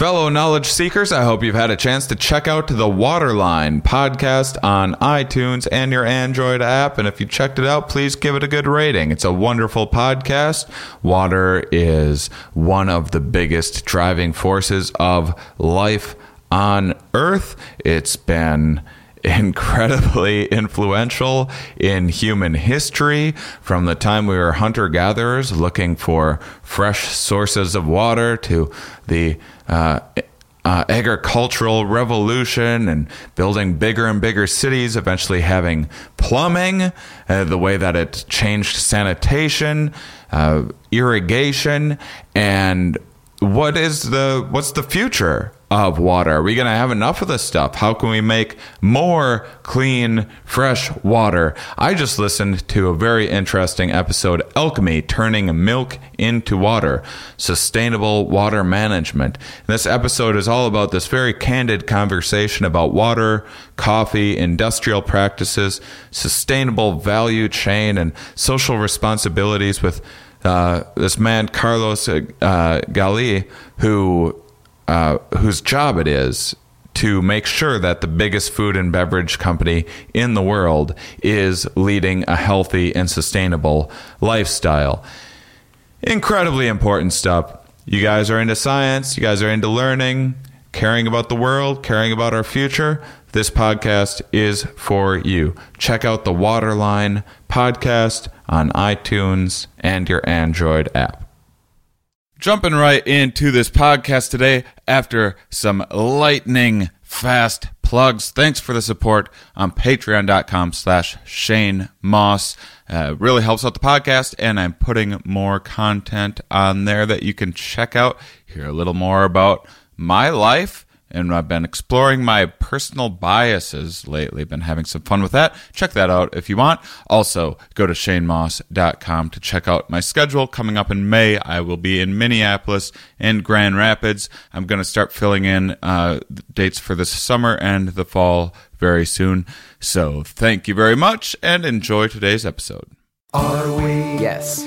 Fellow knowledge seekers, I hope you've had a chance to check out the Waterline podcast on iTunes and your Android app. And if you checked it out, please give it a good rating. It's a wonderful podcast. Water is one of the biggest driving forces of life on Earth. It's been incredibly influential in human history. From the time we were hunter gatherers looking for fresh sources of water to the uh, uh, agricultural revolution and building bigger and bigger cities, eventually having plumbing, uh, the way that it changed sanitation, uh, irrigation, and what is the what's the future of water? Are we going to have enough of this stuff? How can we make more clean, fresh water? I just listened to a very interesting episode, Alchemy Turning Milk into Water, Sustainable Water Management. this episode is all about this very candid conversation about water, coffee, industrial practices, sustainable value chain, and social responsibilities with uh, this man Carlos uh, Gali, who uh, whose job it is to make sure that the biggest food and beverage company in the world is leading a healthy and sustainable lifestyle. Incredibly important stuff. You guys are into science, you guys are into learning, caring about the world, caring about our future. This podcast is for you. Check out the Waterline podcast on iTunes and your Android app. Jumping right into this podcast today after some lightning fast plugs. Thanks for the support on patreon.com slash Shane Mauss. Uh, really helps out the podcast, and I'm putting more content on there that you can check out, hear a little more about my life and I've been exploring my personal biases lately. Been having some fun with that. Check that out if you want. Also, go to shanemauss.com to check out my schedule. Coming up in May, I will be in Minneapolis and Grand Rapids. I'm going to start filling in uh, dates for the summer and the fall very soon. So, thank you very much and enjoy today's episode. Are we? Yes.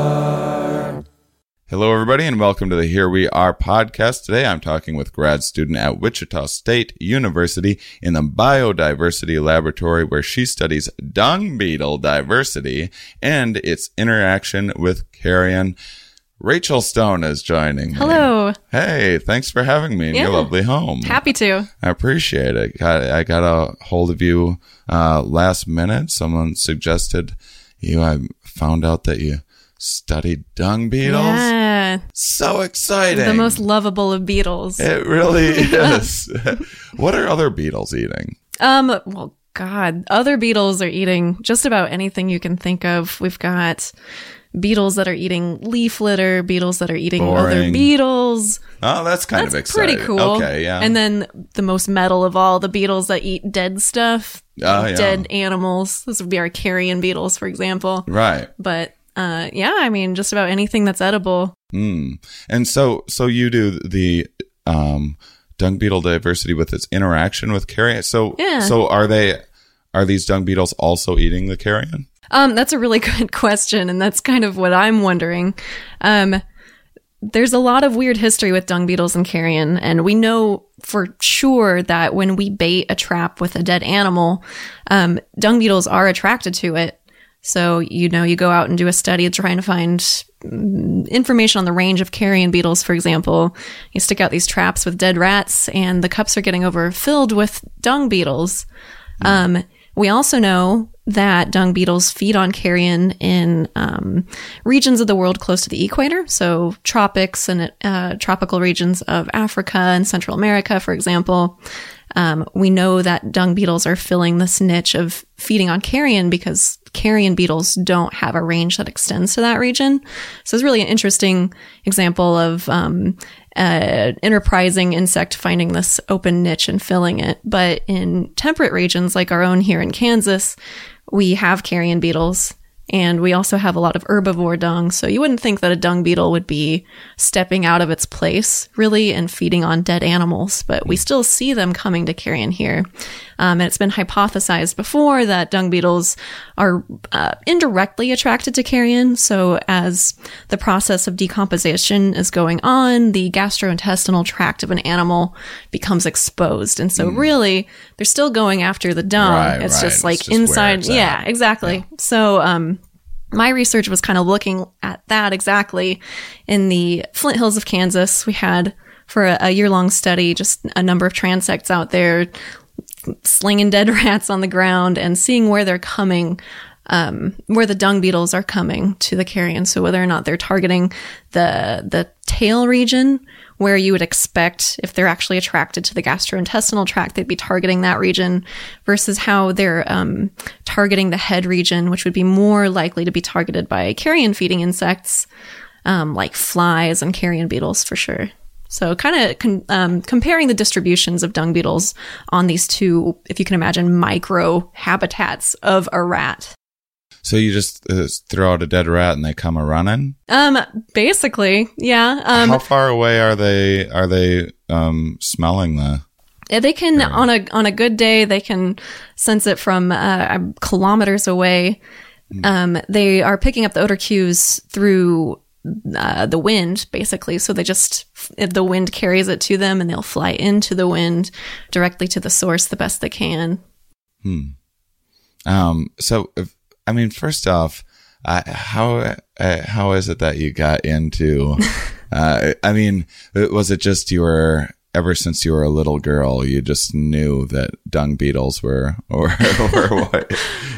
Hello, everybody, and welcome to the Here We Are podcast. Today I'm talking with grad student at Wichita State University in the Biodiversity Laboratory, where she studies dung beetle diversity and its interaction with carrion. Rachel Stone is joining me. Hello. Hey, thanks for having me in your lovely home. Happy to. I appreciate it. I got a hold of you uh, last minute. Someone suggested you. I found out that you studied dung beetles. Yeah. So exciting. The most lovable of beetles. It really is. what are other beetles eating? Um, well, God, other beetles are eating just about anything you can think of. We've got beetles that are eating leaf litter, beetles that are eating other beetles. Oh, that's kind That's of exciting. pretty cool. Okay, yeah. And then the most metal of all, the beetles that eat dead stuff, Oh, yeah. dead animals. This would be our carrion beetles, for example. right. But uh, yeah, I mean, just about anything that's edible. Mm. And so, so you do the um, dung beetle diversity with its interaction with carrion. So, Yeah. so are they? Are these dung beetles also eating the carrion? Um, that's a really good question, and that's kind of what I'm wondering. Um, there's a lot of weird history with dung beetles and carrion, and we know for sure that when we bait a trap with a dead animal, um, dung beetles are attracted to it. So, you know, you go out and do a study trying to find information on the range of carrion beetles, for example. You stick out these traps with dead rats, and the cups are getting overfilled with dung beetles. Um, we also know that dung beetles feed on carrion in um, regions of the world close to the equator, so tropics and uh, tropical regions of Africa and Central America, for example. Um, we know that dung beetles are filling this niche of feeding on carrion because carrion beetles don't have a range that extends to that region. So it's really an interesting example of um, uh, enterprising insect finding this open niche and filling it. But in temperate regions like our own here in Kansas, we have carrion beetles And we also have a lot of herbivore dung. So you wouldn't think that a dung beetle would be stepping out of its place, really, and feeding on dead animals. But we still see them coming to carrion here. Um, and it's been hypothesized before that dung beetles are uh, indirectly attracted to carrion. So as the process of decomposition is going on, the gastrointestinal tract of an animal becomes exposed. And so really, they're still going after the dung. Right, it's right. just like It's just inside. Yeah, at. exactly. So, um, my research was kind of looking at that exactly in the Flint Hills of Kansas. We had for a, a year long study just a number of transects out there slinging dead rats on the ground and seeing where they're coming, um, where the dung beetles are coming to the carrion. So whether or not they're targeting the the tail region where you would expect if they're actually attracted to the gastrointestinal tract, they'd be targeting that region versus how they're um, targeting the head region, which would be more likely to be targeted by carrion feeding insects um, like flies and carrion beetles for sure. So, kind of con- um, comparing the distributions of dung beetles on these two, if you can imagine, micro habitats of a rat. So you just uh, throw out a dead rat and they come a running. Um, basically, yeah. Um, How far away are they? Are they um, smelling the? Yeah, they can on a on a good day they can sense it from uh, kilometers away. Um, they are picking up the odor cues through uh, the wind, basically. So they just if the wind carries it to them, and they'll fly into the wind directly to the source the best they can. Hmm. Um. So if, I mean, first off, uh, how uh, how is it that you got into? uh, I mean, was it just you were ever since you were a little girl, you just knew that dung beetles were, or or what?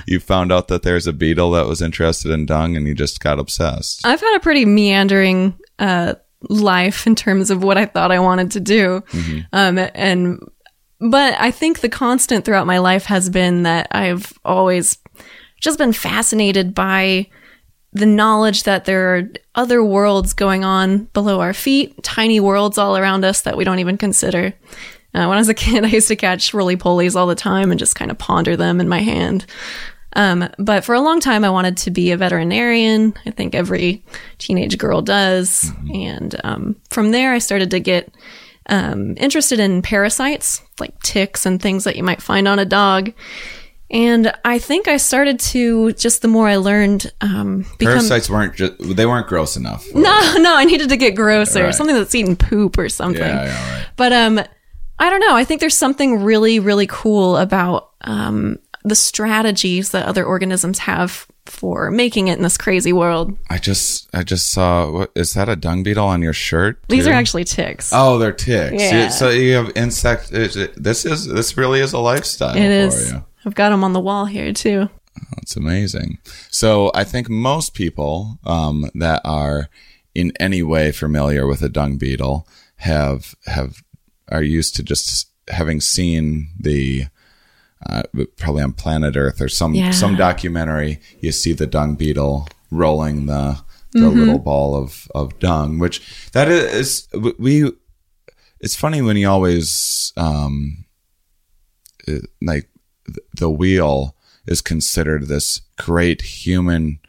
You found out that there's a beetle that was interested in dung, and you just got obsessed. I've had a pretty meandering uh, life in terms of what I thought I wanted to do, um, and but I think the constant throughout my life has been that I've always just been fascinated by the knowledge that there are other worlds going on below our feet, tiny worlds all around us that we don't even consider. Uh, when I was a kid, I used to catch roly polies all the time and just kind of ponder them in my hand. Um, but for a long time, I wanted to be a veterinarian. I think every teenage girl does. And um, from there, I started to get um, interested in parasites, like ticks and things that you might find on a dog. And I think I started to just the more I learned, um, become Parasites weren't just they weren't gross enough. no, no, I needed to get grosser, Right. something that's eating poop or something. Yeah, yeah, right. But um, I don't know. I think there's something really, really cool about um the strategies that other organisms have for making it in this crazy world. I just I just saw what is that a dung beetle on your shirt? These are actually ticks. Oh, they're ticks. Yeah. You- So you have insect. This is this really is a lifestyle it for is. you. I've got them on the wall here too. That's amazing. So I think most people um, that are in any way familiar with a dung beetle have have are used to just having seen the uh, probably on planet Earth or some Yeah. some documentary. You see the dung beetle rolling the the Mm-hmm. little ball of of dung, which that is we. It's funny when you always um, like the wheel is considered this great human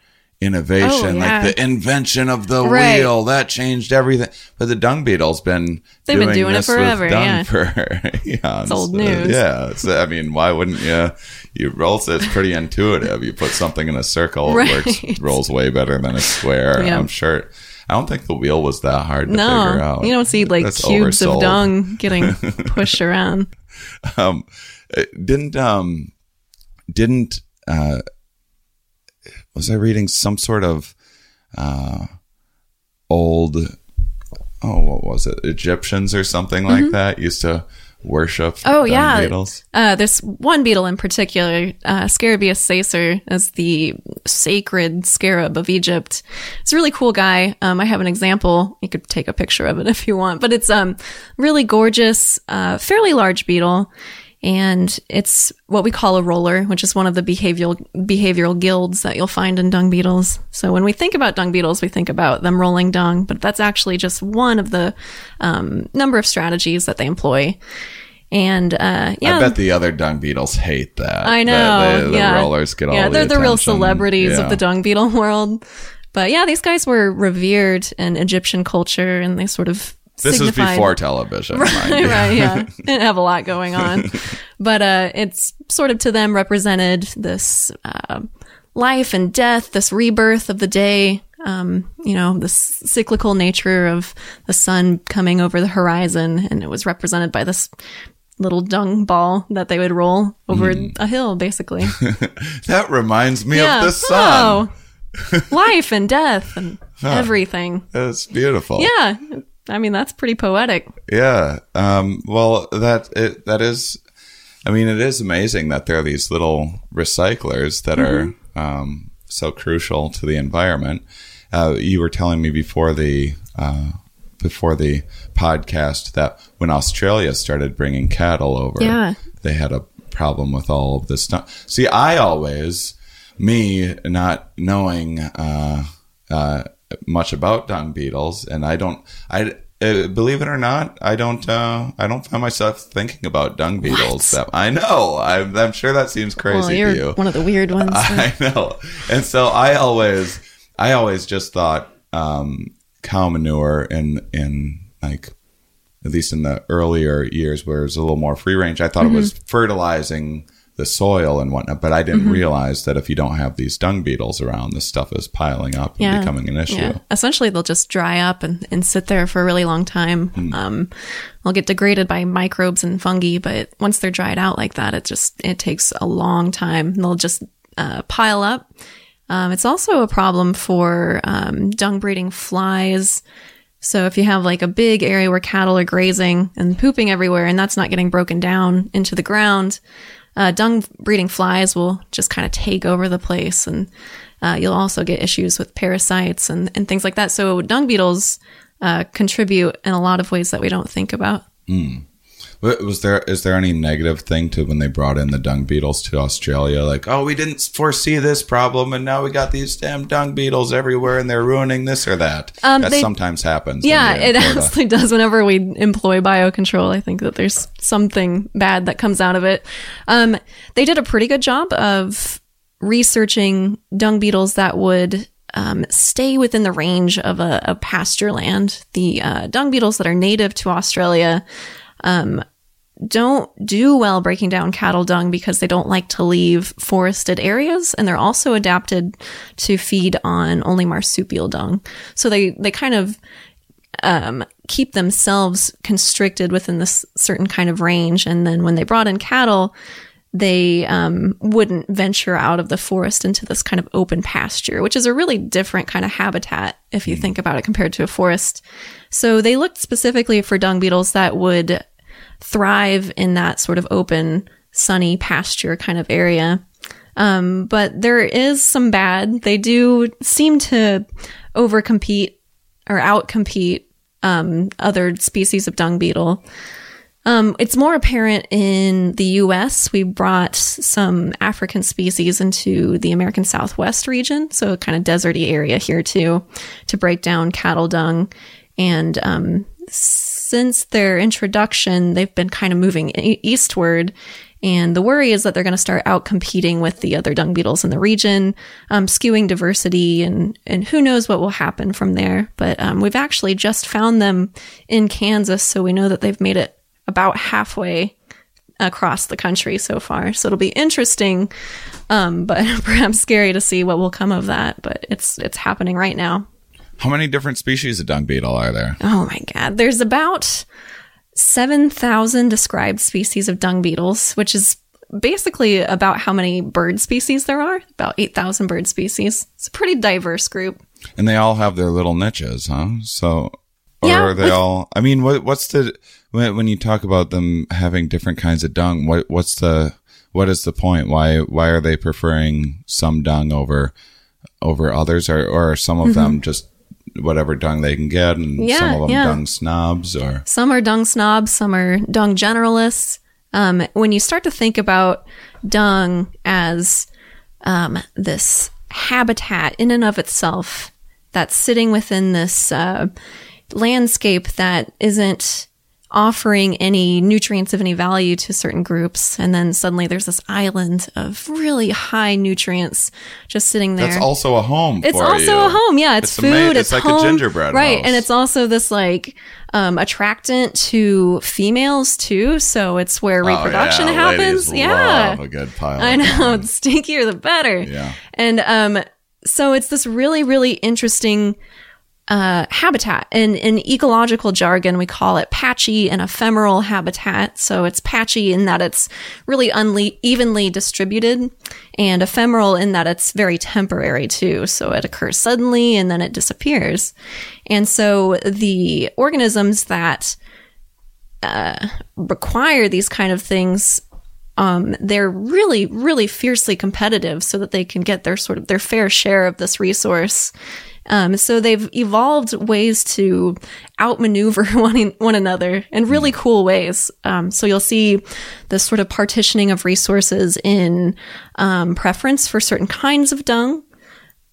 innovation, Oh, yeah. like the invention of the Right. wheel that changed everything. But the dung beetle's been They've been doing doing it forever, yeah. for yeah, it's old news. yeah, so, I mean, why wouldn't you? You roll. It's pretty intuitive. You put something in a circle, Right. it works, rolls way better than a square. Yeah. I'm sure. I don't think the wheel was that hard to figure out. you don't see like That's cubes oversold. of dung getting pushed around. um uh, didn't um didn't uh was i reading some sort of uh old oh what was it? Egyptians or something like that used to worship. Oh, yeah. beetles Uh, this one beetle in particular, uh, Scarabaeus sacer, is the sacred scarab of Egypt. It's a really cool guy. Um, I have an example. You could take a picture of it if you want, but it's um really gorgeous, uh, fairly large beetle. And it's what we call a roller, which is one of the behavioral behavioral guilds that you'll find in dung beetles. So when we think about dung beetles, we think about them rolling dung, but that's actually just one of the um, number of strategies that they employ. And uh, yeah, I bet the other dung beetles hate that. I know. The yeah. rollers get all Yeah, the they're the real celebrities Yeah. of the dung beetle world. But yeah, these guys were revered in Egyptian culture, and they sort of This is before television, right, right, yeah. Didn't have a lot going on. But uh, it's sort of to them represented this uh, life and death, this rebirth of the day, um, you know, this cyclical nature of the sun coming over the horizon. And it was represented by this little dung ball that they would roll over a hill, basically. That reminds me yeah. of the sun. Oh, life and death and everything. It's beautiful. Yeah. I mean, that's pretty poetic. Yeah. Um, well, that it, that is. I mean, it is amazing that there are these little recyclers that Mm-hmm. are um, so crucial to the environment. Uh, you were telling me before the uh, before the podcast that when Australia started bringing cattle over, Yeah. they had a problem with all of this stuff. See, I always, me not knowing uh, uh, much about dung beetles, and I don't, I uh, believe it or not, I don't, uh, I don't find myself thinking about dung beetles. That I know, I'm, I'm sure that seems crazy Well, to you're you. one of the weird ones. I know. And so I always, I always just thought um, cow manure in in like at least in the earlier years where it was a little more free range. I thought Mm-hmm. it was fertilizing the soil and whatnot, but I didn't Mm-hmm. realize that if you don't have these dung beetles around, this stuff is piling up and becoming an issue. Yeah. Essentially, they'll just dry up and, and sit there for a really long time. Hmm. Um, they'll get degraded by microbes and fungi, but once they're dried out like that, it just it takes a long time. They'll just uh, pile up. Um, it's also a problem for um, dung breeding flies. So if you have like a big area where cattle are grazing and pooping everywhere, and that's not getting broken down into the ground, uh, dung breeding flies will just kind of take over the place, and uh, you'll also get issues with parasites and, and things like that. So dung beetles uh, contribute in a lot of ways that we don't think about. Wa- Was there is there any negative thing to when they brought in the dung beetles to Australia? Like, oh, we didn't foresee this problem, and now we got these damn dung beetles everywhere, and they're ruining this or that. Um, that they- sometimes happens. Yeah, it absolutely does. Whenever we employ biocontrol, I think that there's something bad that comes out of it. Um, they did a pretty good job of researching dung beetles that would um, stay within the range of a, a pasture land. The uh, dung beetles that are native to Australia um, don't do well breaking down cattle dung because they don't like to leave forested areas and they're also adapted to feed on only marsupial dung. So they, they kind of um, keep themselves constricted within this certain kind of range. And then when they brought in cattle, they um, wouldn't venture out of the forest into this kind of open pasture, which is a really different kind of habitat if you think about it compared to a forest. So they looked specifically for dung beetles that would thrive in that sort of open, sunny pasture kind of area. Um, but there is some bad. They do seem to overcompete or outcompete um, other species of dung beetle. Um, it's more apparent in the U.S. We brought some African species into the American Southwest region, so kind of deserty area here too, to break down cattle dung. And um, since their introduction, they've been kind of moving eastward. And the worry is that they're going to start out competing with the other dung beetles in the region, um, skewing diversity, and and who knows what will happen from there. But um, we've actually just found them in Kansas, so we know that they've made it about halfway across the country so far. So it'll be interesting, um, but perhaps scary to see what will come of that. But it's it's happening right now. How many different species of dung beetle are there? Oh my God. There's about 7,000 described species of dung beetles, which is basically about how many bird species there are. About 8,000 bird species. It's a pretty diverse group. And they all have their little niches, huh? So, or Yeah, are they with- all? I mean, what what's the when, when you talk about them having different kinds of dung? What what's the what is the point? Why why are they preferring some dung over over others, or or are some of mm-hmm. them just whatever dung they can get, and. Yeah, some of them yeah. dung snobs, or Some are dung snobs, some are dung generalists. Um, when you start to think about dung as um, this habitat in and of itself that's sitting within this uh, landscape that isn't offering any nutrients of any value to certain groups. And then suddenly there's this island of really high nutrients just sitting there. That's also a home. It's also you. a home. Yeah, it's, It's food. ama- it's it's like a gingerbread right? house. And it's also this like um, attractant to females too. So it's where Oh, reproduction yeah, happens. ladies Yeah, a good pile. I know. The stinkier, the better. Yeah. And um, so it's this really, really interesting uh, habitat. And in ecological jargon, we call it patchy and ephemeral habitat. So it's patchy in that it's really unle- evenly distributed, and ephemeral in that it's very temporary too. So it occurs suddenly and then it disappears. And so the organisms that uh, require these kind of things um, they're really, really fiercely competitive so that they can get their sort of their fair share of this resource. Um, so they've evolved ways to outmaneuver one, one another in really cool ways. Um, so you'll see this sort of partitioning of resources in um, preference for certain kinds of dung.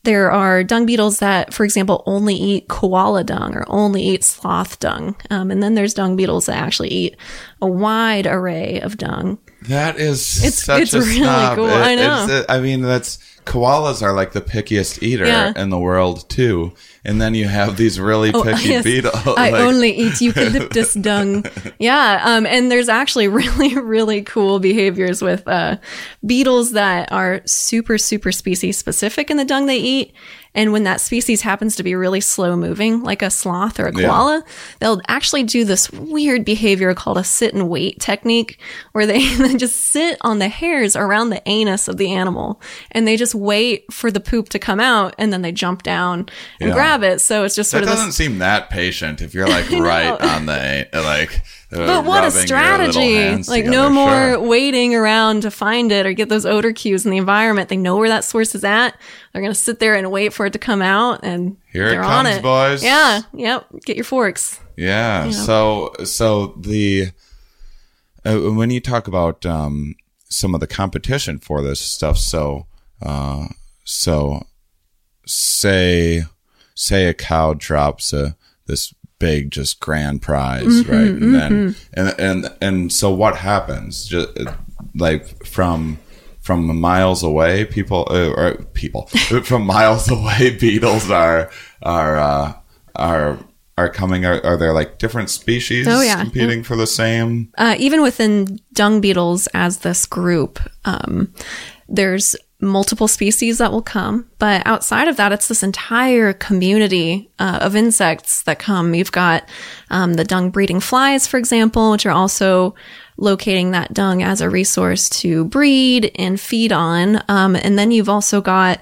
There are dung beetles that, for example, only eat koala dung or only eat sloth dung. Um, and then there's dung beetles that actually eat a wide array of dung. That is It's- such it's a really snob. cool. It- I know. it's- I mean, that's koalas are like the pickiest eater Yeah. in the world too, and then you have these really Oh, picky yes. beetles. I like- only eat eucalyptus dung. Yeah, um, and there's actually really, really cool behaviors with uh, beetles that are super, super species specific in the dung they eat. And when that species happens to be really slow moving, like a sloth or a Yeah. koala, they'll actually do this weird behavior called a sit and wait technique, where they, they just sit on the hairs around the anus of the animal and they just wait for the poop to come out and then they jump down and Yeah. grab it. So it's just That sort of this doesn't seem that patient if you're like right on the like. Uh, But what a rubbing your little strategy! Like together. no more Sure. waiting around to find it or get those odor cues in the environment. They know where that source is at. They're gonna sit there and wait for it to come out, and Here it comes, it. boys. Yeah, yep. Get your forks. Yeah. So so the uh, when you talk about um, some of the competition for this stuff, so uh, so say say a cow drops a this big just grand prize, Mm-hmm, right? And then and and and so what happens? Just like from from miles away, people uh, or people from miles away, beetles are are uh, are are coming. Are, are there like different species Oh, yeah. competing for the same? Uh, even within dung beetles as this group, um, there's multiple species that will come. But outside of that, it's this entire community uh, of insects that come. You've got um, the dung breeding flies, for example, which are also locating that dung as a resource to breed and feed on. Um, and then you've also got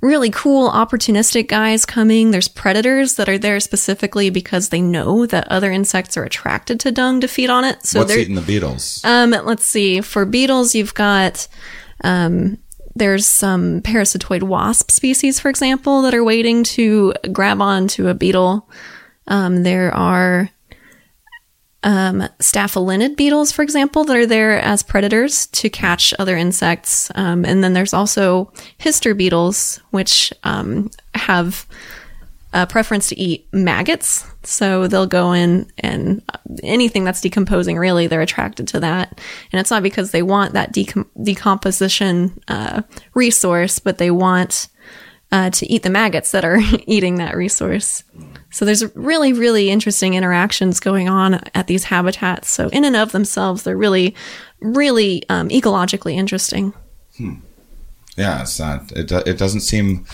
really cool opportunistic guys coming. There's predators that are there specifically because they know that other insects are attracted to dung to feed on it. So What's they're eating the beetles? um, let's see. For beetles, you've got um, there's some parasitoid wasp species, for example, that are waiting to grab onto a beetle. Um, there are um, staphylinid beetles, for example, that are there as predators to catch other insects. Um, and then there's also hister beetles, which um, have a preference to eat maggots. So they'll go in and uh, anything that's decomposing, really, they're attracted to that. And it's not because they want that decom- decomposition uh, resource, but they want uh, to eat the maggots that are eating that resource. So there's really, really interesting interactions going on at these habitats. So in and of themselves, they're really, really um, ecologically interesting. Yeah, it's not. It it doesn't seem.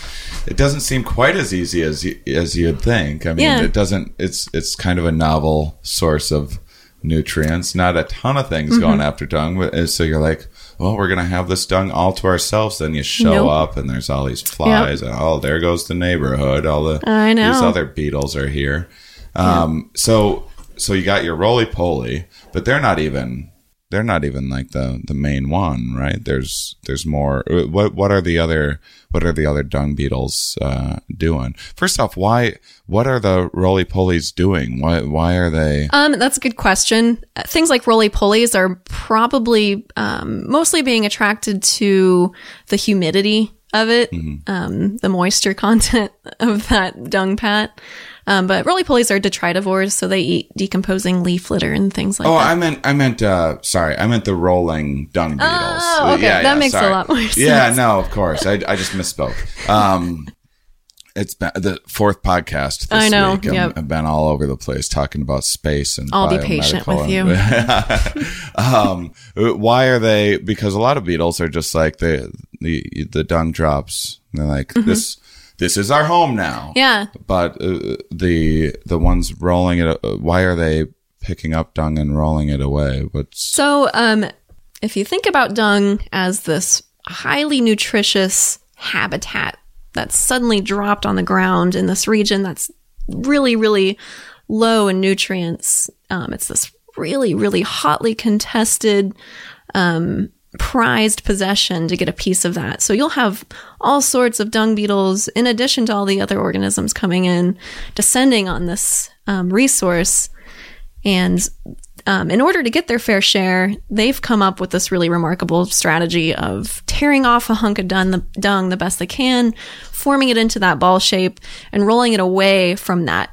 It doesn't seem quite as easy as you, as you'd think. I mean, Yeah. it doesn't. It's it's kind of a novel source of nutrients. Not a ton of things Mm-hmm. going after dung. But, uh, so you're like, well, we're gonna have this dung all to ourselves. Then you show Nope. up and there's all these flies. And, oh, there goes the neighborhood. All the I know. these other beetles are here. Um, so so you got your roly poly, but they're not even they're not even like the the main one, right? There's there's more. What what are the other what are the other dung beetles uh, doing? First off, why what are the roly polies doing? Why why are they? Um, that's a good question. Uh, Things like roly polies are probably um, mostly being attracted to the humidity of it, Mm-hmm. um, the moisture content of that dung pat. Um, but roly polies are detritivores, so they eat decomposing leaf litter and things like Oh, that. Oh, I meant, I meant, uh, sorry, I meant the rolling dung beetles. Oh, okay. That makes a lot more sense. Yeah, no, of course. I, I just misspoke. Um, it's been the fourth podcast this I know, week. Yep. I've been all over the place talking about space and I'll be patient with you. um, why are they? Because a lot of beetles are just like the the the dung drops. They're like this. This is our home now. Yeah. But uh, the the ones rolling it, uh, why are they picking up dung and rolling it away? What's So, um, if you think about dung as this highly nutritious habitat that's suddenly dropped on the ground in this region that's really, really low in nutrients, um, it's this really, really hotly contested, um, prized possession to get a piece of that. So you'll have all sorts of dung beetles in addition to all the other organisms coming in, descending on this um, resource. And um, in order to get their fair share, they've come up with this really remarkable strategy of tearing off a hunk of dung the, dung the best they can, forming it into that ball shape, and rolling it away from that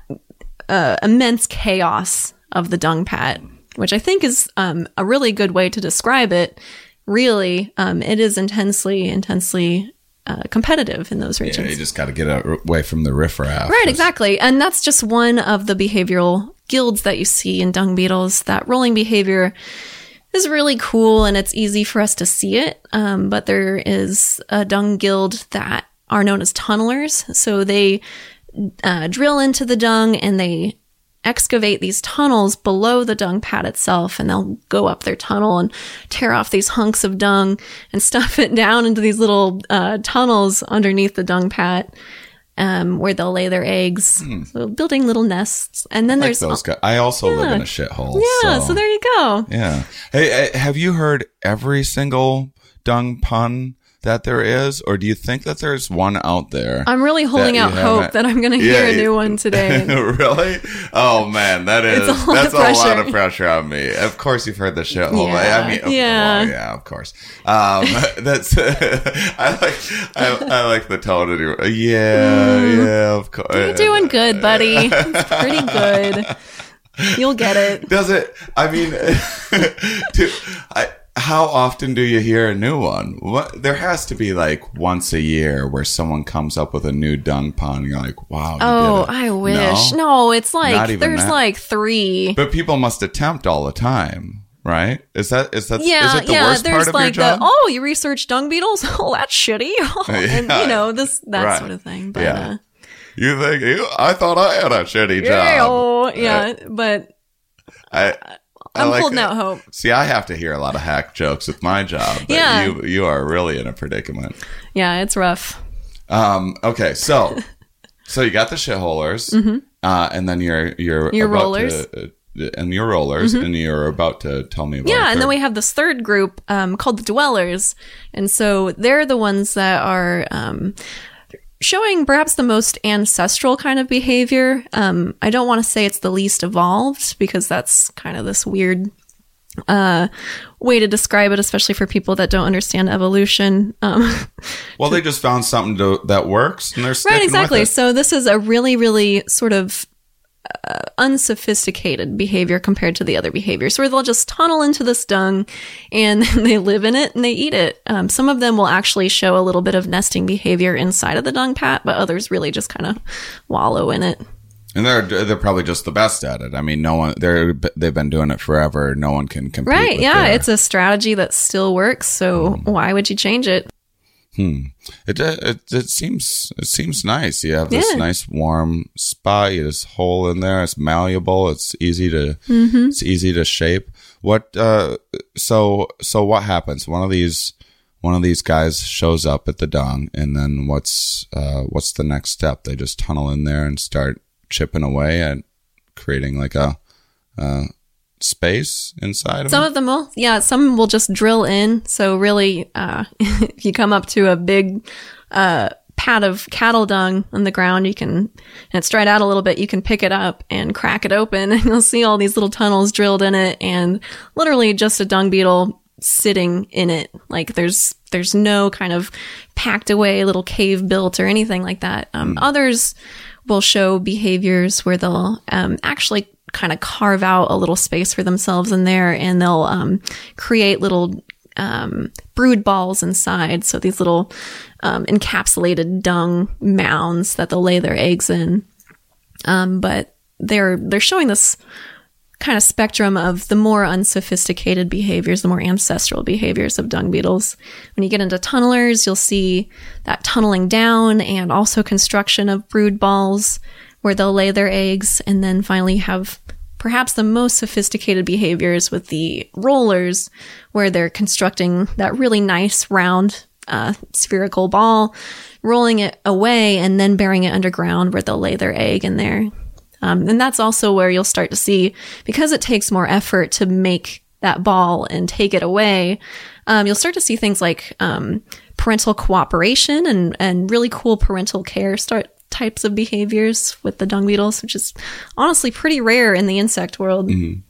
uh, immense chaos of the dung pat, which I think is um, a really good way to describe it. Really, um, it is intensely, intensely uh, competitive in those regions. yeah, you just got to get away from the riffraff. Right, exactly. And that's just one of the behavioral guilds that you see in dung beetles. That rolling behavior is really cool and it's easy for us to see it. Um, but there is a dung guild that are known as tunnelers. So they uh, drill into the dung and they excavate these tunnels below the dung pad itself and they'll go up their tunnel and tear off these hunks of dung and stuff it down into these little uh, tunnels underneath the dung pad um, where they'll lay their eggs so building little nests and then Hmm. Like there's those guys. I also live in a shithole. yeah so. there you go Yeah. Hey, have you heard every single dung pun that there is, or do you think that there's one out there? i'm really holding out hope that i'm gonna Yeah, hear a new one today really? Oh man, that is a that's a lot of pressure on me. Of course, you've heard the show. Yeah, I mean, of- yeah. well, yeah, of course. Um, that's I like I, I like the tone of your yeah, yeah, of course. Mm. you're doing good buddy it's pretty good you'll get it Does it? I mean, do, I, how often do you hear a new one? What there has to be like once a year where someone comes up with a new dung pun. And you're like, wow. you oh did it. i wish No? no, it's like there's that? like three But people must attempt all the time, right? Is that is that is Yeah, it the yeah. worst There's part of like your the oh, you research dung beetles? Oh, that's shitty. and Yeah. you know this that Right. sort of thing. But Yeah. uh, You think you, I thought I had a shitty yeah, job? oh, yeah. But I, I I'm like holding it. out hope. See, I have to hear a lot of hack jokes with my job. But Yeah. you you are really in a predicament. Yeah, it's rough. Um, okay, so so you got the shitholers, uh, and then you're you're Mm-hmm. Your about rollers. to, uh, and your rollers, and you're about to tell me about. Yeah, and then we have this third group um, called the dwellers, and so they're the ones that are um, showing perhaps the most ancestral kind of behavior. Um, I don't want to say it's the least evolved because that's kind of this weird uh, way to describe it, especially for people that don't understand evolution. Um, well, they just found something to, that works, and they're right, exactly. So this is a really, really sort of uh, unsophisticated behavior compared to the other behaviors, where they'll just tunnel into this dung and they live in it and they eat it. Um, some of them will actually show a little bit of nesting behavior inside of the dung pat, but others really just kind of wallow in it. And they're they're probably just the best at it. I mean, no one they're they've been doing it forever. No one can compete. Right? Yeah, their- it's a strategy that still works. So why would you change it? It, it it seems it seems nice. You have this Yeah. nice warm spot. You this hole in there. It's malleable. It's easy to Mm-hmm. it's easy to shape. What uh so so what happens? One of these one of these guys shows up at the dung, and then what's uh what's the next step? They just tunnel in there and start chipping away at creating like a uh space inside of Some it. of them will, yeah, some will just drill in. So really, uh, if you come up to a big, uh, pad of cattle dung on the ground, you can, and it's dried out a little bit, you can pick it up and crack it open and you'll see all these little tunnels drilled in it and literally just a dung beetle sitting in it. Like there's there's no kind of packed away little cave built or anything like that. Um, Others will show behaviors where they'll um, actually kind of carve out a little space for themselves in there, and they'll um, create little um, brood balls inside. So these little um, encapsulated dung mounds that they'll lay their eggs in. Um, but they're they're showing this kind of spectrum of the more unsophisticated behaviors, the more ancestral behaviors of dung beetles. When you get into tunnelers, you'll see that tunneling down and also construction of brood balls where they'll lay their eggs and then finally have perhaps the most sophisticated behaviors with the rollers where they're constructing that really nice round uh, spherical ball, rolling it away and then burying it underground where they'll lay their egg in there. Um, and that's also where you'll start to see, because it takes more effort to make that ball and take it away, um, you'll start to see things like um, parental cooperation and, and really cool parental care start types of behaviors with the dung beetles, which is honestly pretty rare in the insect world. Mm-hmm.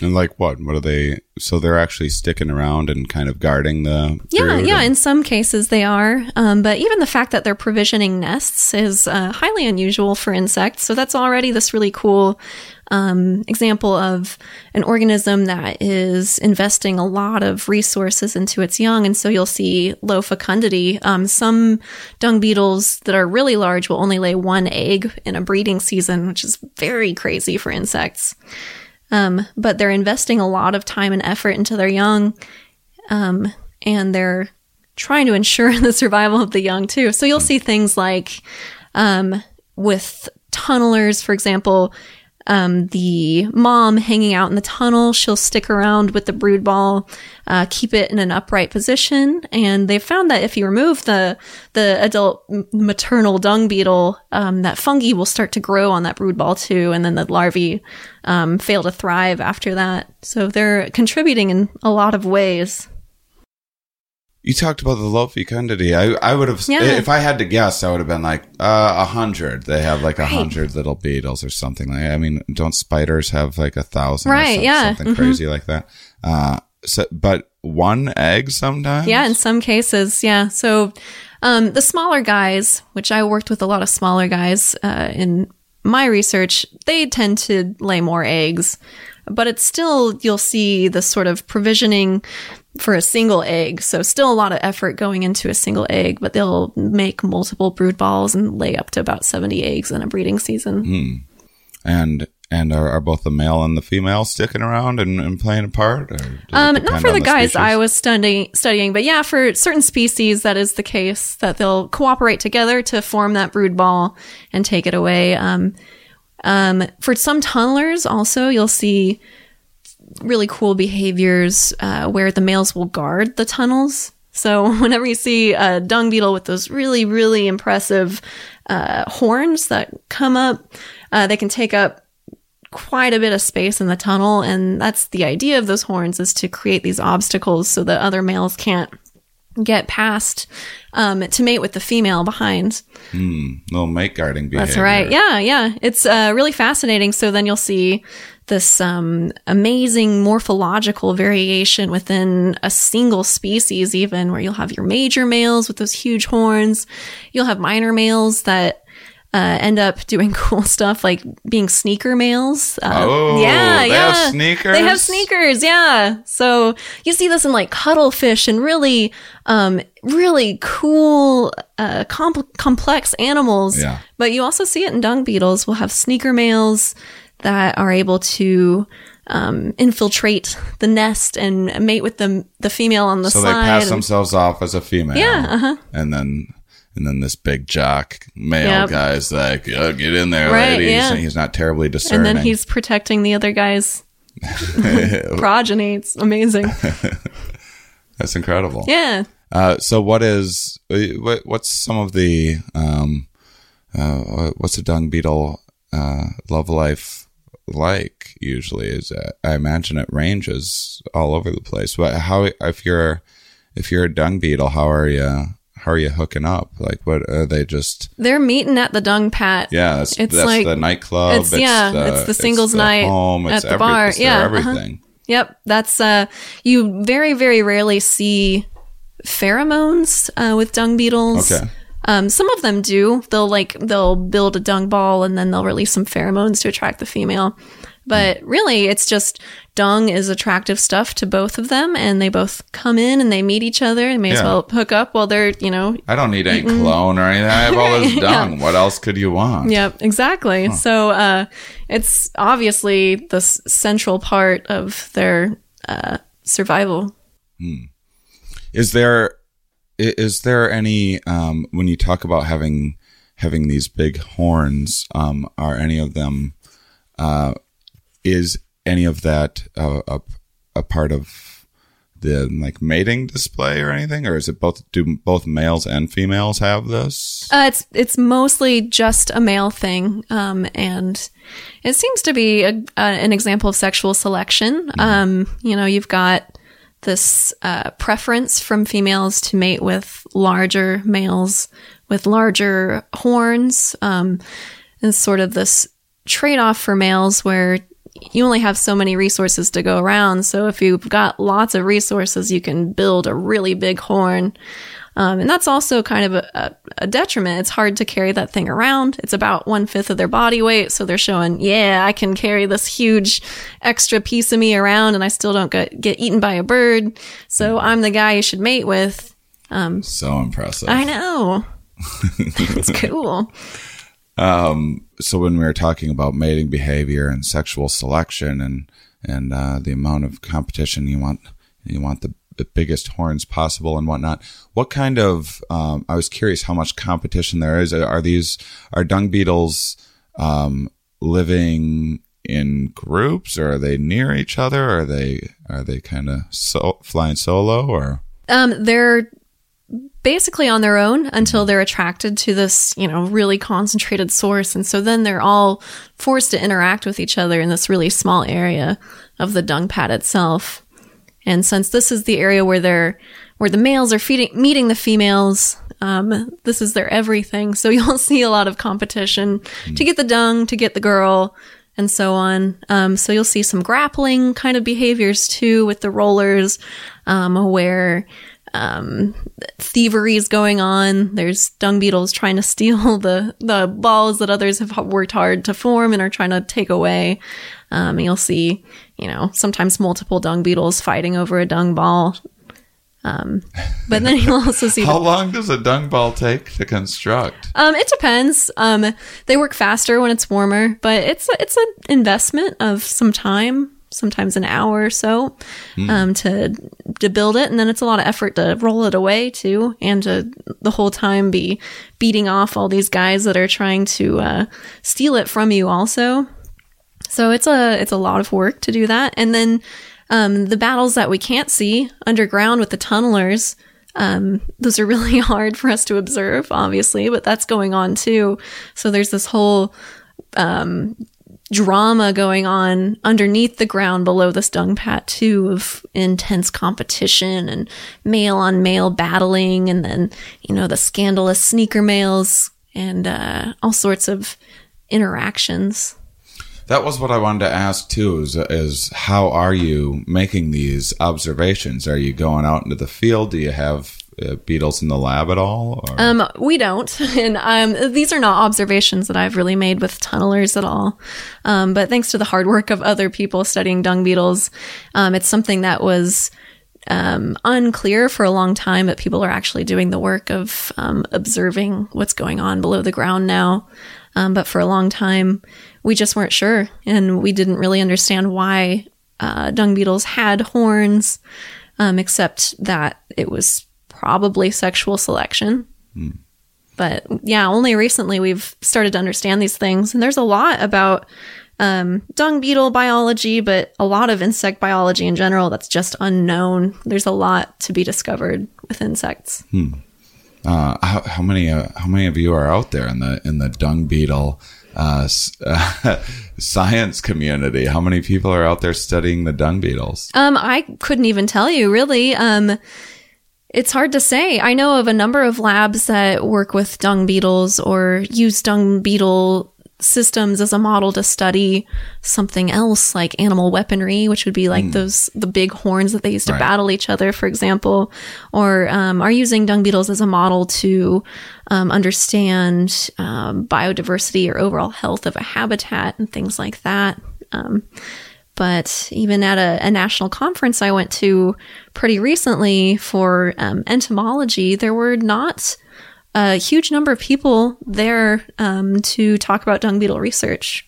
And like what? What are they? So they're actually sticking around and kind of guarding the. Yeah, yeah. In some cases, they are. Um, but even the fact that they're provisioning nests is uh, highly unusual for insects. So that's already this really cool um, example of an organism that is investing a lot of resources into its young. And so you'll see low fecundity. Um, some dung beetles that are really large will only lay one egg in a breeding season, which is very crazy for insects. Um, but they're investing a lot of time and effort into their young um, and they're trying to ensure the survival of the young too. So you'll see things like um, with tunnelers, for example, um, the mom hanging out in the tunnel, she'll stick around with the brood ball, uh, keep it in an upright position, and they found that if you remove the the adult maternal dung beetle, um, that fungi will start to grow on that brood ball too, and then the larvae um, fail to thrive after that. So they're contributing in a lot of ways. You talked about the low fecundity. I I would have Yeah. if I had to guess, I would have been like uh, a hundred. They have like a Right. hundred little beetles or something like. I mean, don't spiders have like a thousand? Right, Or some- yeah. Something crazy like that. Uh, so, but one egg sometimes. Yeah, in some cases, yeah. So um, the smaller guys, which I worked with a lot of smaller guys uh, in my research, they tend to lay more eggs, but it's still you'll see the sort of provisioning for a single egg. So still a lot of effort going into a single egg, but they'll make multiple brood balls and lay up to about seventy eggs in a breeding season. and and are, are both the male and the female sticking around and, and playing a part? Um, not for on the guys species? I was studying, studying, but yeah, for certain species, that is the case that they'll cooperate together to form that brood ball and take it away. Um, um, for some tunnelers, also, you'll see really cool behaviors uh, where the males will guard the tunnels. So whenever you see a dung beetle with those really, really impressive uh, horns that come up, uh, they can take up quite a bit of space in the tunnel. And that's the idea of those horns is to create these obstacles so that other males can't get past um, to mate with the female behind. Little mate guarding behavior. that's right. Yeah yeah. It's uh, really fascinating. So then you'll see this um, amazing morphological variation within a single species even where you'll have your major males with those huge horns you'll have minor males that uh, end up doing cool stuff like being sneaker males. Uh, Oh, yeah, they yeah. have sneakers? They have sneakers, yeah. So you see this in like cuttlefish and really, um, really cool, uh, com- complex animals. Yeah. But you also see it in dung beetles. We'll have sneaker males that are able to um, infiltrate the nest and mate with the the female on the side. So they pass and- themselves off as a female. Yeah, uh-huh. And then and then this big jock male Yep. guy's like, "Oh, get in there, Right, ladies. yeah. And he's not terribly discerning. and then he's protecting the other guy's progeny. It's amazing. That's incredible. Yeah. Uh, so what is what, what's some of the um, uh, what's a dung beetle uh, love life like? Usually, is uh, I imagine it ranges all over the place. But how if you're if you're a dung beetle, how are you how are you hooking up? Like, what are they just? They're meeting at the dung pat. Yeah, that's It's like- the nightclub. it's- yeah, it's the singles the night home, it's at the every- bar. it's Yeah, uh-huh. everything. Yep, that's uh you very very rarely see pheromones uh, with dung beetles. Okay. Um, some of them do. They'll like they'll build a dung ball and then they'll release some pheromones to attract the female. But really, it's just dung is attractive stuff to both of them, and they both come in and they meet each other and may as well hook up while they're you know I don't need any cologne or anything. I have all this Yeah. dung. What else could you want? Yep, exactly. So uh, it's obviously the s- central part of their uh, survival. Is there is there any um, when you talk about having having these big horns? Um, are any of them uh, is any of that uh, a a part of the like mating display or anything, or is it both? Do both males and females have this? Uh, it's it's mostly just a male thing, um, and it seems to be a, an example of sexual selection. Um, you know, you've got this uh, preference from females to mate with larger males with larger horns, um, and sort of this trade off for males where you only have so many resources to go around. So if you've got lots of resources, you can build a really big horn. Um, and that's also kind of a, a, detriment. It's hard to carry that thing around. It's about one fifth of their body weight. So they're showing, yeah, I can carry this huge extra piece of me around and I still don't get, get eaten by a bird. So I'm the guy you should mate with. So impressive. I know. it's cool. so when we were talking about mating behavior and sexual selection and and uh, the amount of competition you want you want the, the biggest horns possible and whatnot. What kind of um, i was curious how much competition there is. Are these are dung beetles um, living in groups or are they near each other? Are they are they kind of so, flying solo or? Um, they're basically on their own until they're attracted to this, you know, really concentrated source. And so then they're all forced to interact with each other in this really small area of the dung pad itself. And since this is the area where they're, where the males are feeding, meeting the females, um, this is their everything. So you'll see a lot of competition to get the dung, to get the girl, and so on. Um, so you'll see some grappling kind of behaviors too with the rollers, um, where um, thievery is going on. There's dung beetles trying to steal the the balls that others have worked hard to form and are trying to take away. Um, you'll see, you know, sometimes multiple dung beetles fighting over a dung ball. Um, but then you'll also see the how long does a dung ball take to construct um, it depends. Um, they work faster when it's warmer, but it's a, it's an investment of some time, sometimes an hour or so, um, to to build it, and then it's a lot of effort to roll it away too, and to the whole time be beating off all these guys that are trying to uh, steal it from you. Also, so it's a it's a lot of work to do that, and then um, the battles that we can't see underground with the tunnelers. Um, those are really hard for us to observe, obviously, but that's going on too. So there's this whole um, drama going on underneath the ground below the dung pat too of intense competition and male on male battling and then you know the scandalous sneaker males and uh, all sorts of interactions That was what I wanted to ask too. Is is how are you making these observations? Are you going out into the field? Do you have uh, beetles in the lab at all? Or? Um, we don't, and um, these are not observations that I've really made with tunnelers at all. Um, but thanks to the hard work of other people studying dung beetles, um, it's something that was um, unclear for a long time. But people are actually doing the work of um, observing what's going on below the ground now. But for a long time, we just weren't sure, and we didn't really understand why uh, dung beetles had horns, except that it was probably sexual selection. But yeah, only recently we've started to understand these things. And there's a lot about um, dung beetle biology, but a lot of insect biology in general that's just unknown. There's a lot to be discovered with insects. Uh, how, how many uh, how many of you are out there in the in the dung beetle uh, s- uh, science community? How many people are out there studying the dung beetles? Um, I couldn't even tell you really. Um, it's hard to say. I know of a number of labs that work with dung beetles or use dung beetle systems as a model to study something else like animal weaponry, which would be like those the big horns that they used to Right. battle each other, for example, or um, are using dung beetles as a model to um, understand um, biodiversity or overall health of a habitat and things like that. But even at a, a national conference I went to pretty recently for um, entomology, there were not a huge number of people there um, to talk about dung beetle research.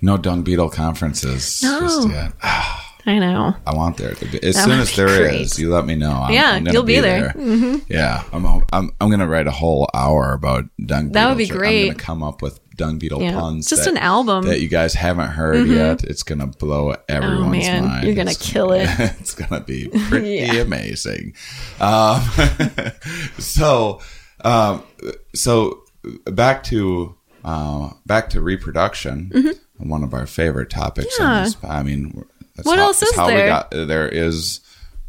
No dung beetle conferences No. just yet. I know. I want there to be. As That soon as be there is, great. you let me know. I'm, Yeah, I'm you'll be there. Mm-hmm. Yeah, I'm, I'm. I'm gonna write a whole hour about dung. That would be beetles. I'm great. gonna come up with dung beetle Yeah. puns. Just that- an album. Mm-hmm. that you guys haven't heard yet. It's gonna blow everyone's Oh, man. mind. You're gonna It's- kill it. It's gonna be pretty Yeah. amazing. Um, so, um, so back to uh, back to reproduction. One of our favorite topics. Mm-hmm. Yeah. this- I mean, that's What how, else is how there? We got, there is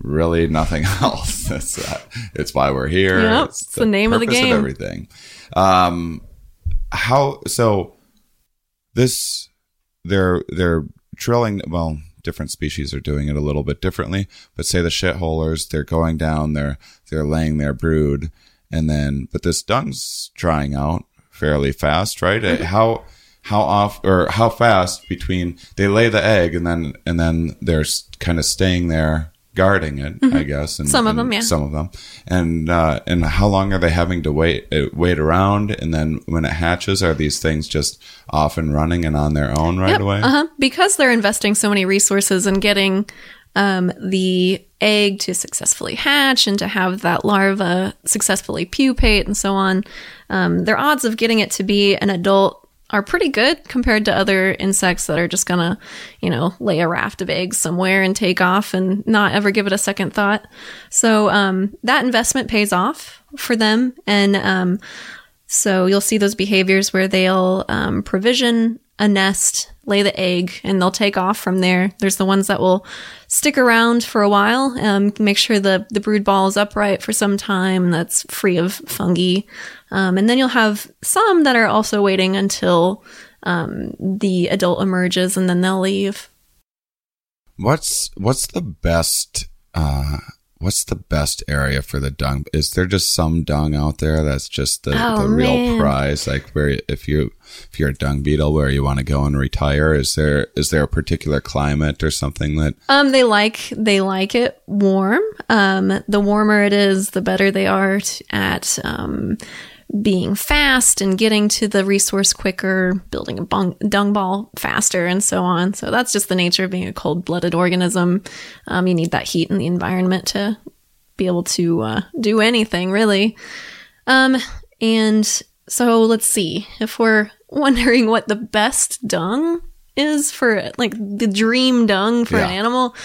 really nothing else. That's uh, it's why we're here. Yep, it's the name of the game. everything. Um, how so? This they're they're drilling. Well, different species are doing it a little bit differently. But say the shitholers, they're going down. They're they're laying their brood, and then but this dung's drying out fairly fast, right? Mm-hmm. How how off or how fast between they lay the egg and then and then they're kind of staying there guarding it, I guess. And, Mm-hmm. Some of and them, yeah. Some of them, and uh, and how long are they having to wait uh, wait around? And then when it hatches, are these things just off and running and on their own right Yep, away? Uh-huh. Because they're investing so many resources in getting um, the egg to successfully hatch and to have that larva successfully pupate and so on, um, their odds of getting it to be an adult are pretty good compared to other insects that are just gonna, you know, lay a raft of eggs somewhere and take off and not ever give it a second thought. So um, that investment pays off for them, and um, so you'll see those behaviors where they'll um, provision a nest, lay the egg, and they'll take off from there. There's the ones that will stick around for a while, um, make sure the, the brood ball is upright for some time that's free of fungi. Um, and then you'll have some that are also waiting until um, the adult emerges and then they'll leave. What's what's the best uh what's the best area for the dung? Is there just some dung out there that's just the, Oh, the real prize? Like where if you if you're a dung beetle where you want to go and retire, is there is there a particular climate or something that Um, they like they like it warm. Um, the warmer it is, the better they are t- at um, being fast and getting to the resource quicker, building a dung ball faster, and so on. So that's just the nature of being a cold blooded organism. Um, you need that heat in the environment to be able to uh, do anything really. Um, and so let's see if we're wondering what the best dung is for like the dream dung for an animal.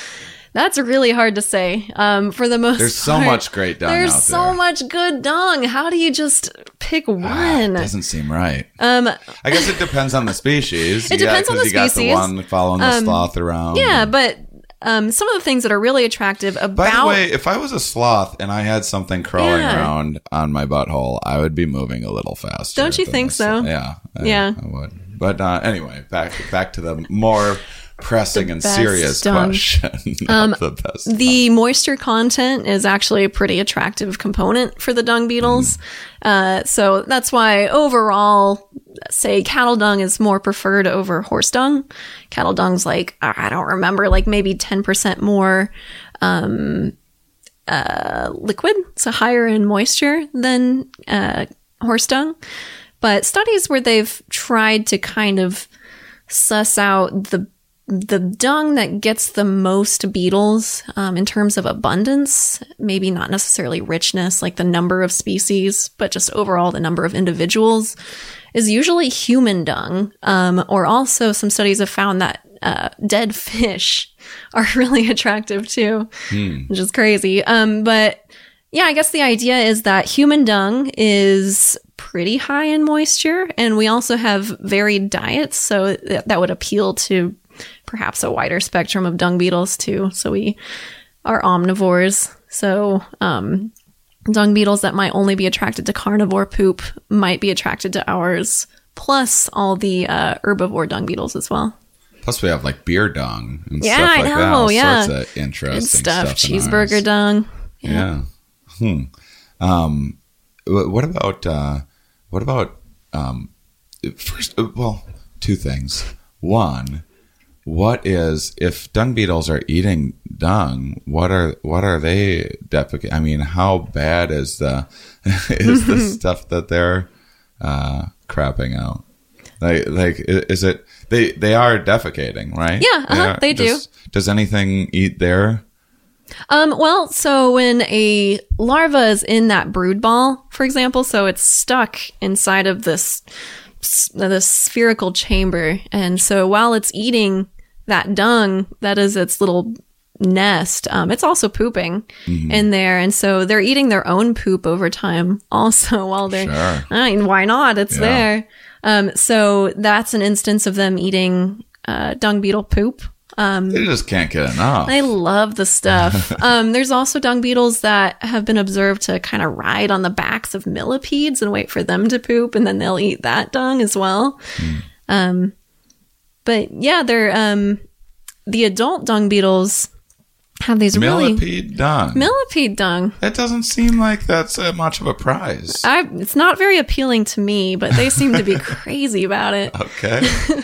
That's really hard to say. Um, for the most, There's so much great dung There's so there. much good dung. How do you just pick Ah, one? doesn't seem right? um, I guess it depends on the species. It You got- depends on the you got species. Um, the one following the sloth around. yeah, but um, some of the things that are really attractive about By the way, if I was a sloth and I had something crawling Yeah. around on my butthole, I would be moving a little faster. Don't you think this. so? Yeah. I- Yeah. I would. But uh, anyway, back back to the more pressing and serious question. of the best. The moisture content is actually a pretty attractive component for the dung beetles. Uh, so that's why overall, say cattle dung is more preferred over horse dung. Cattle dung's like, I don't remember, like maybe 10% more, um, uh, liquid. So higher in moisture than, uh, horse dung. But studies where they've tried to kind of suss out the the dung that gets the most beetles um, in terms of abundance, maybe not necessarily richness, like the number of species, but just overall the number of individuals, is usually human dung. Um, or also, some studies have found that uh, dead fish are really attractive too, which is crazy. Um, but yeah, I guess the idea is that human dung is pretty high in moisture, and we also have varied diets, so th- that would appeal to perhaps a wider spectrum of dung beetles too. So we are omnivores. So um, dung beetles that might only be attracted to carnivore poop might be attracted to ours, plus all the uh, herbivore dung beetles as well. Plus, we have like beer dung and Yeah, stuff I like that. know, All yeah. sorts of interesting stuff. stuff. Cheeseburger dung. Yeah. Hmm. Um, what about uh, what about um, first? uh, Well, two things. One, what is if dung beetles are eating dung? What are what are they defecating? I mean, how bad is the is the stuff that they're uh, crapping out? Like, like is it they they are defecating, right? Yeah, uh-huh, are- they do. does, Does anything eat there? Um, well, so when a larva is in that brood ball, for example, so it's stuck inside of this this spherical chamber, and so while it's eating that dung, that is its little nest, um, it's also pooping in there, and so they're eating their own poop over time, also while they're. Sure. I mean, why not? It's Yeah. there. Um, so that's an instance of them eating uh, dung beetle poop. They just can't get enough. I love the stuff. um, there's also dung beetles that have been observed to kind of ride on the backs of millipedes and wait for them to poop, and then they'll eat that dung as well. Um, but yeah, they're um, the adult dung beetles have these really Millipede dung. millipede dung. That doesn't seem like that's uh, much of a prize. I, it's not very appealing to me, but they seem to be crazy about it. Okay.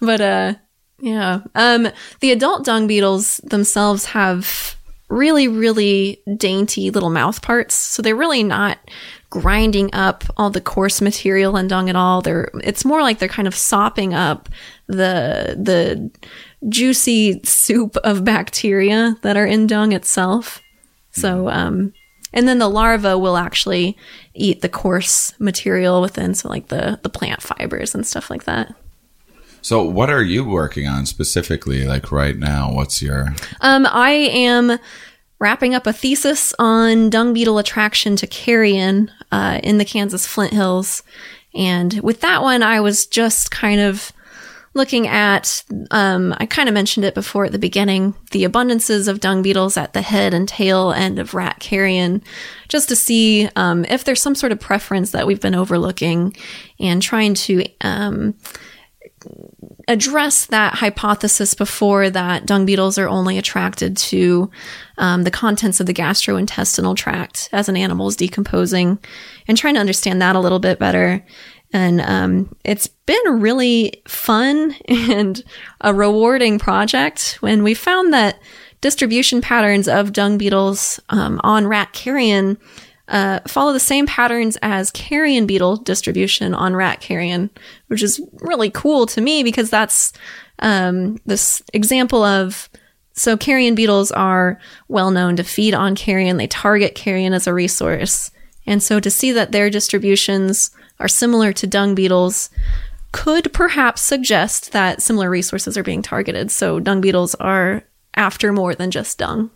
But uh yeah. Um the adult dung beetles themselves have really really dainty little mouth parts. So they're really not grinding up all the coarse material in dung at all. They're it's more like they're kind of sopping up the the juicy soup of bacteria that are in dung itself. So um and then the larva will actually eat the coarse material within so like the the plant fibers and stuff like that. so, what are you working on specifically? Like right now, what's your? Um, I am wrapping up a thesis on dung beetle attraction to carrion uh, in the Kansas Flint Hills, and with that one, I was just kind of looking at. Um, I kind of mentioned it before at the beginning, the abundances of dung beetles at the head and tail end of rat carrion, just to see um, if there's some sort of preference that we've been overlooking, and trying to. Um, address that hypothesis before that dung beetles are only attracted to um, the contents of the gastrointestinal tract as an animal is decomposing and trying to understand that a little bit better. And um, it's been really fun and a rewarding project when we found that distribution patterns of dung beetles um, on rat carrion uh, follow the same patterns as carrion beetle distribution on rat carrion, which is really cool to me because that's um, this example of so carrion beetles are well known to feed on carrion. They target carrion as a resource. And so to see that their distributions are similar to dung beetles could perhaps suggest that similar resources are being targeted. So dung beetles are after more than just dung.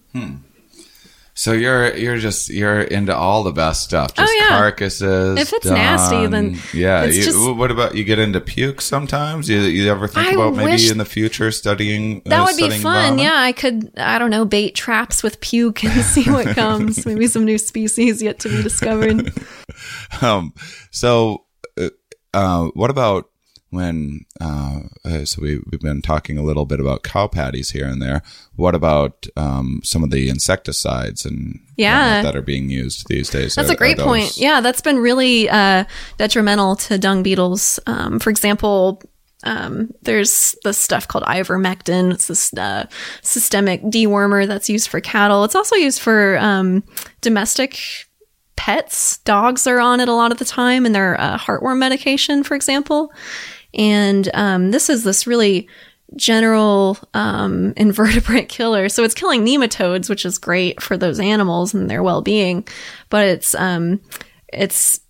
So you're you're just you're into all the best stuff. Just Oh, yeah. carcasses. If it's nasty, then yeah. You, just- what about you get into puke sometimes? You you ever think I about maybe in the future studying That uh, would be fun. vomit? Yeah, I could, I don't know, bait traps with puke and see what comes. Maybe some new species yet to be discovered. Um. So, uh, uh, what about when? Uh, uh, so we we've been talking a little bit about cow patties here and there. What about um some of the insecticides and Yeah. that are being used these days? That's Are- a great point. Yeah, that's been really uh, detrimental to dung beetles. Um, for example, um, there's this stuff called ivermectin. It's this uh, systemic dewormer that's used for cattle. It's also used for um, domestic pets. Dogs are on it a lot of the time in their uh, heartworm medication, for example. And um, this is this really general um, invertebrate killer. So it's killing nematodes, which is great for those animals and their well-being, but it's um, it's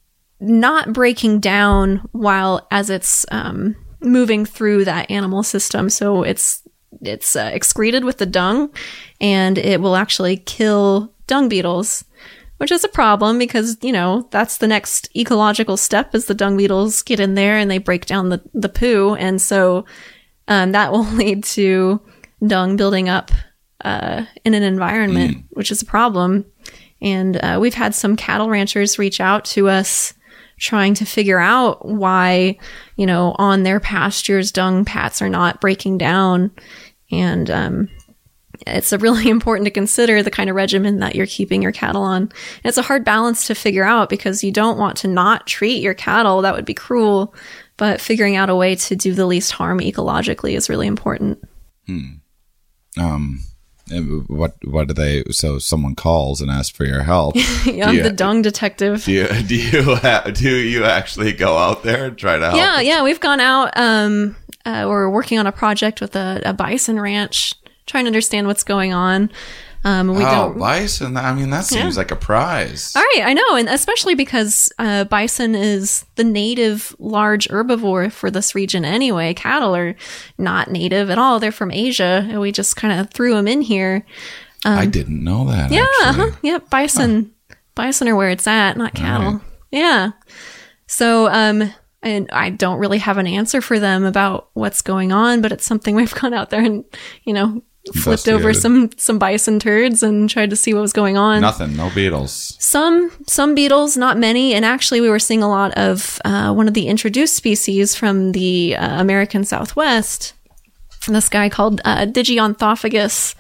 not breaking down while as it's um, moving through that animal system. So it's it's uh, excreted with the dung, and it will actually kill dung beetles, which is a problem because you know that's the next ecological step is the dung beetles get in there and they break down the the poo, and so um, that will lead to dung building up uh, in an environment, which is a problem. And uh, we've had some cattle ranchers reach out to us trying to figure out why, you know, on their pastures, dung pats are not breaking down. And, um, it's a really important to consider the kind of regimen that you're keeping your cattle on. And it's a hard balance to figure out because you don't want to not treat your cattle. That would be cruel. But figuring out a way to do the least harm ecologically is really important. Hmm. Um, what what do they? So someone calls and asks for your help. yeah, I'm you- the dung detective. Do you do you ha- do you actually go out there and try to help? Yeah, yeah, we've gone out. Um, uh, we're working on a project with a, a bison ranch, trying to understand what's going on. Um, we oh, don't. bison! I mean, that seems Yeah. like a prize. All right, I know, and especially because uh, bison is the native large herbivore for this region anyway. Cattle are not native at all; they're from Asia, and we just kind of threw them in here. I didn't know that. um, Yeah, uh-huh. yep. Bison, bison are where it's at, not cattle. Yeah. So, um, and I don't really have an answer for them about what's going on, but it's something we've gone out there and you know flipped over some some bison turds and tried to see what was going on. Nothing. No beetles. Some some beetles, not many, and actually we were seeing a lot of uh, one of the introduced species from the uh, American Southwest. This guy called uh, Digitonthophagus,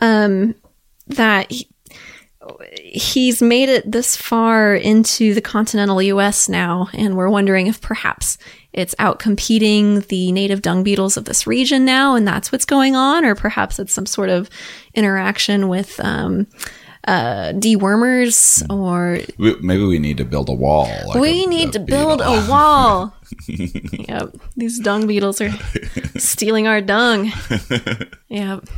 um, that he, he's made it this far into the continental U.S. now, and we're wondering if perhaps it's out competing the native dung beetles of this region now, and that's what's going on, or perhaps it's some sort of interaction with. Um, uh, dewormers or We, maybe we need to build a wall. like we a- need a to build beetle. a wall. yep. These dung beetles are stealing our dung. Yep.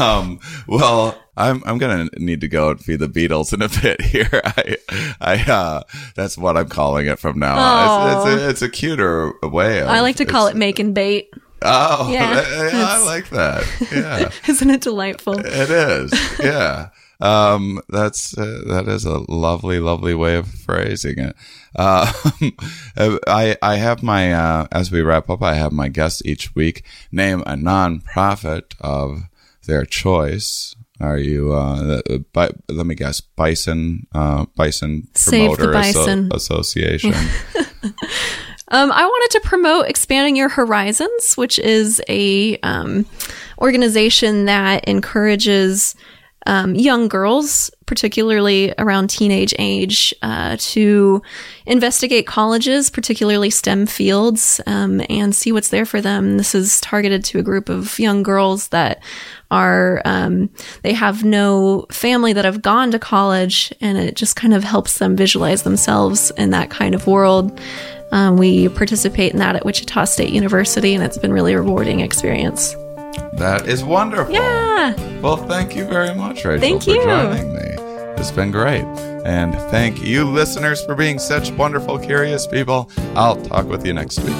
Um, well, I'm I'm gonna need to go and feed the beetles in a bit here. I, I, uh, that's what I'm calling it from now on. It's, it's, a, it's a cuter way. Of, I like to call it it's- making bait. Oh, Yeah, yeah, I like that. Yeah, Isn't it delightful? it is. Yeah. Um, that's uh, that is a lovely, lovely way of phrasing it. Uh, I I have my uh, as we wrap up, I have my guests each week name a non-profit of their choice. Are you? Uh, uh, bi- let me guess. Bison. Uh, Bison Save the Promoter Asso- bison. Association. Um, I wanted to promote Expanding Your Horizons, which is a um, organization that encourages um, young girls, particularly around teenage age, uh, to investigate colleges, particularly STEM fields, um, and see what's there for them. This is targeted to a group of young girls that are um, they have no family that have gone to college, and it just kind of helps them visualize themselves in that kind of world. Um, we participate in that at Wichita State University, and it's been really rewarding experience. That is wonderful. Yeah. Well, thank you very much, Rachel, Thank for you. joining me. It's been great. And thank you, listeners, for being such wonderful, curious people. I'll talk with you next week.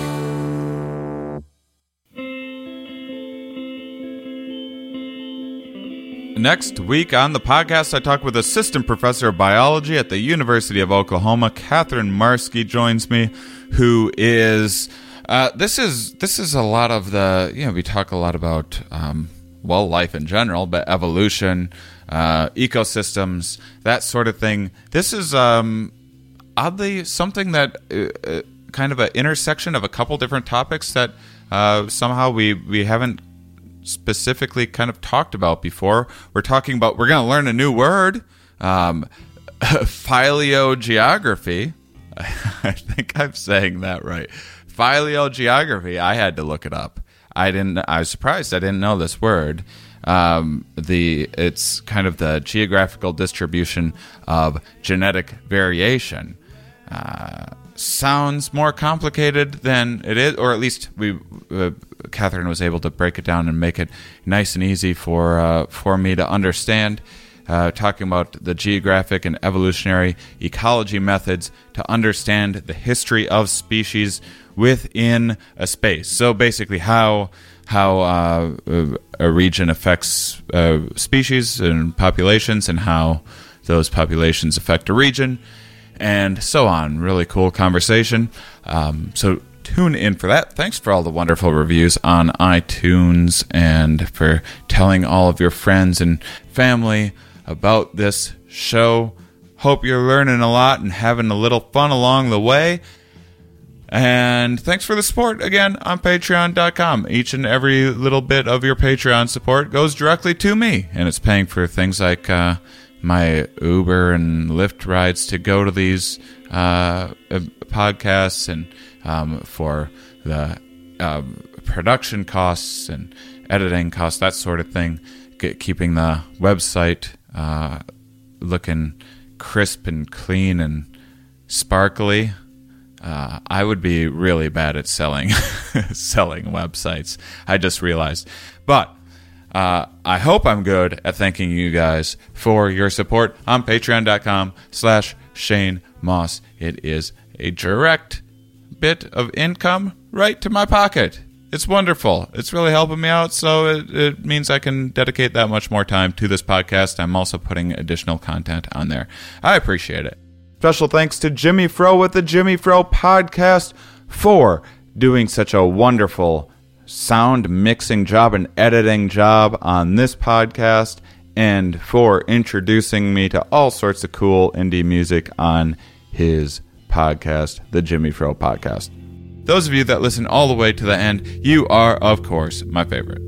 Next week on the podcast, I talk with Assistant Professor of Biology at the University of Oklahoma. Katharine Marske joins me, who is uh, this is this is a lot of the you know we talk a lot about um, well life in general, but evolution, uh, ecosystems, that sort of thing. This is um, oddly something that uh, uh, kind of an intersection of a couple different topics that uh, somehow we we haven't specifically kind of talked about before. We're talking about we're going to learn a new word, um, phylogeography. I think I'm saying that right. Phylogeography. I had to look it up. I didn't. I was surprised. I didn't know this word. Um, the it's kind of the geographical distribution of genetic variation. Uh, sounds more complicated than it is, or at least we, uh, Katharine was able to break it down and make it nice and easy for uh, for me to understand. Uh, talking about the geographic and evolutionary ecology methods to understand the history of species within a space. So basically, how how uh, a region affects uh, species and populations, and how those populations affect a region and so on. Really cool conversation. Um, so tune in for that. Thanks for all the wonderful reviews on iTunes and for telling all of your friends and family about this show. Hope you're learning a lot and having a little fun along the way. And thanks for the support again on patreon.com. Each and every little bit of your Patreon support goes directly to me, and it's paying for things like uh, my Uber and Lyft rides to go to these uh, uh, podcasts and um, for the um, production costs and editing costs, that sort of thing, Get, keeping the website uh, looking crisp and clean and sparkly. Uh, I would be really bad at selling selling websites. I just realized, but uh, I hope I'm good at thanking you guys for your support on Patreon.com/slash Shane Mauss. It is a direct bit of income right to my pocket. It's wonderful. It's really helping me out, so it, it means I can dedicate that much more time to this podcast. I'm also putting additional content on there. I appreciate it. Special thanks to Jimmy Fro with the Jimmy Fro podcast for doing such a wonderful sound mixing job and editing job on this podcast and for introducing me to all sorts of cool indie music on his podcast, the Jimmy Fro podcast. Those of you that listen all the way to the end, you are, of course, my favorite.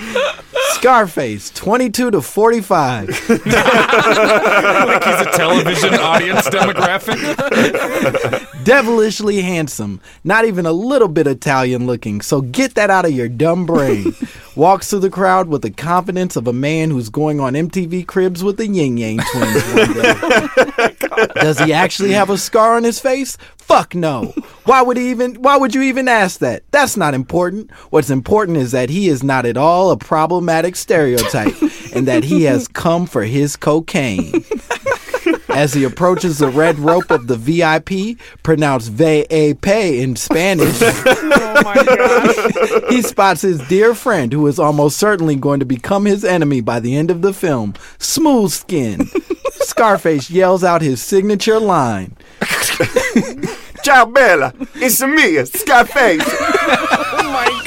Scarface, 22 to 45. Like he's a television audience demographic. Devilishly handsome, not even a little bit Italian looking, so get that out of your dumb brain. Walks through the crowd with the confidence of a man who's going on MTV Cribs with the Ying Yang twins one day. Does he actually have a scar on his face? Fuck no. Why would he even why would you even ask that? That's not important. What's important is that he is not at all a problematic stereotype and that he has come for his cocaine. As he approaches the red rope of the VIP, pronounced VAP in Spanish, Oh my god. he spots his dear friend who is almost certainly going to become his enemy by the end of the film, Smooth Skin. Scarface yells out his signature line. Ciao Bella. It's me, Scarface. Oh